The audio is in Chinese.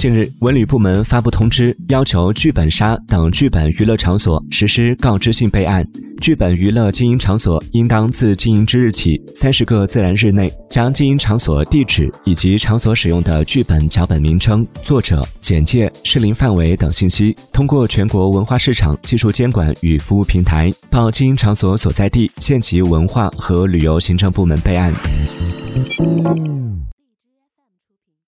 近日文旅部门发布通知要求剧本杀等剧本娱乐场所实施告知性备案。剧本娱乐经营场所应当自经营之日起三十个自然日内将经营场所地址以及场所使用的剧本脚本名称。作者简介适龄范围等信息。通过全国文化市场技术监管与服务平台报经营场所所在地县级文化和旅游行政部门备案。